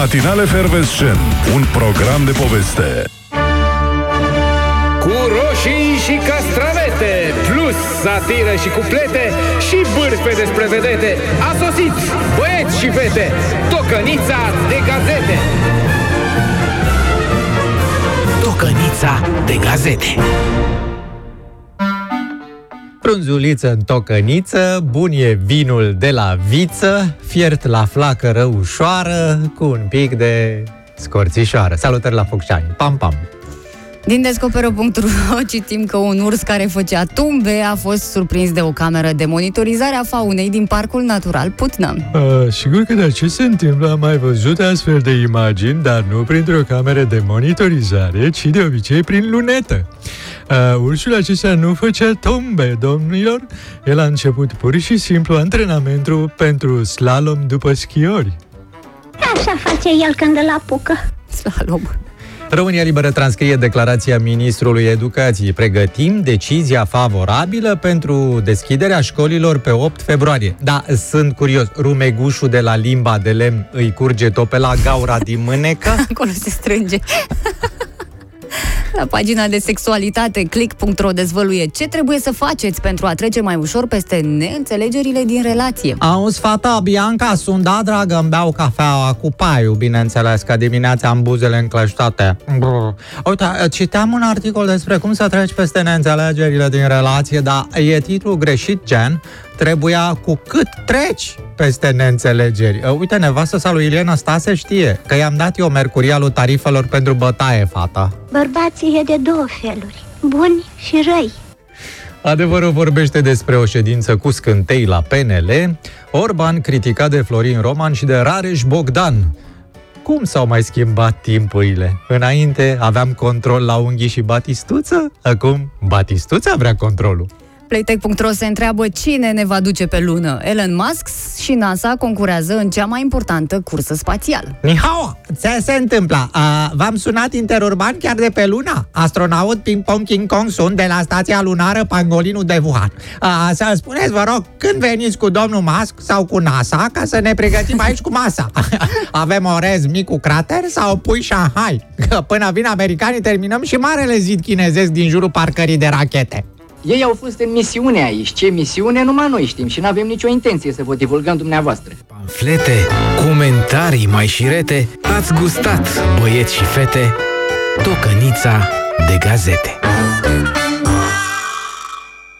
Matinale Fervescen, un program de poveste. Cu roșii și castravete, plus satiră și cuplete și bârfe despre vedete, a sosit băieți și fete, tocănița de gazete. Tocănița de gazete. Frunzuliță în tocăniță, bun e vinul de la viță, fiert la flacără ușoară, cu un pic de scorțișoară. Salutări la Focșani. Pam, pam! Din Descoperă.ro citim că un urs care făcea tumbe a fost surprins de o cameră de monitorizare a faunei din Parcul Natural Putnam. Uh, sigur că de ce se întâmplă, am mai văzut astfel de imagini, dar nu printr-o cameră de monitorizare, ci de obicei prin lunetă. Uh, ursul acesta nu făcea tombe, domnilor. El a început pur și simplu antrenamentul pentru slalom după schiori. Așa face el când îl apucă. Slalom. România Liberă transcrie declarația Ministrului Educației. Pregătim decizia favorabilă pentru deschiderea școlilor pe 8 februarie. Da, sunt curios. Rumegușul de la limba de lemn îi curge tot pe la gaura din mânecă? Acolo se strânge. La pagina de sexualitate, click.ro dezvăluie ce trebuie să faceți pentru a trece mai ușor peste neînțelegerile din relație. Auzi, fata Bianca, sunt da, dragă, îmi beau cafeaua cu paiul, bineînțeles, că dimineața am buzele încleștate. Brr. Uite, citeam un articol despre cum să treci peste neînțelegerile din relație, dar e titlul greșit, gen, trebuia cu cât treci peste neînțelegeri. Uite, nevastă sa lui Iliana Stase știe că i-am dat eu mercurialul tarifelor pentru bătaie, fata. Bărbații e de două feluri, buni și răi. Adevărul vorbește despre o ședință cu scântei la PNL, Orban criticat de Florin Roman și de Rareș Bogdan. Cum s-au mai schimbat timpurile? Înainte aveam control la unghii și batistuță, acum batistuța vrea controlul. Playtech.ro se întreabă cine ne va duce pe lună. Elon Musk și NASA concurează în cea mai importantă cursă spațială. Nihao, ce se întâmplă? Uh, v-am sunat interurban chiar de pe luna. Astronaut Ping Pong King Kong sunt de la stația lunară Pangolinul de Wuhan. Uh, să spuneți, vă rog, când veniți cu domnul Musk sau cu NASA ca să ne pregătim aici cu masa? Avem orez mic cu crater sau pui Shanghai? Că până vin americanii terminăm și marele zid chinezesc din jurul parcării de rachete. Ei au fost în misiune aici. Ce misiune, numai noi știm și nu avem nicio intenție să vă divulgăm dumneavoastră. Pamflete, comentarii mai șirete, ați gustat, băieți și fete, tocănița de gazete.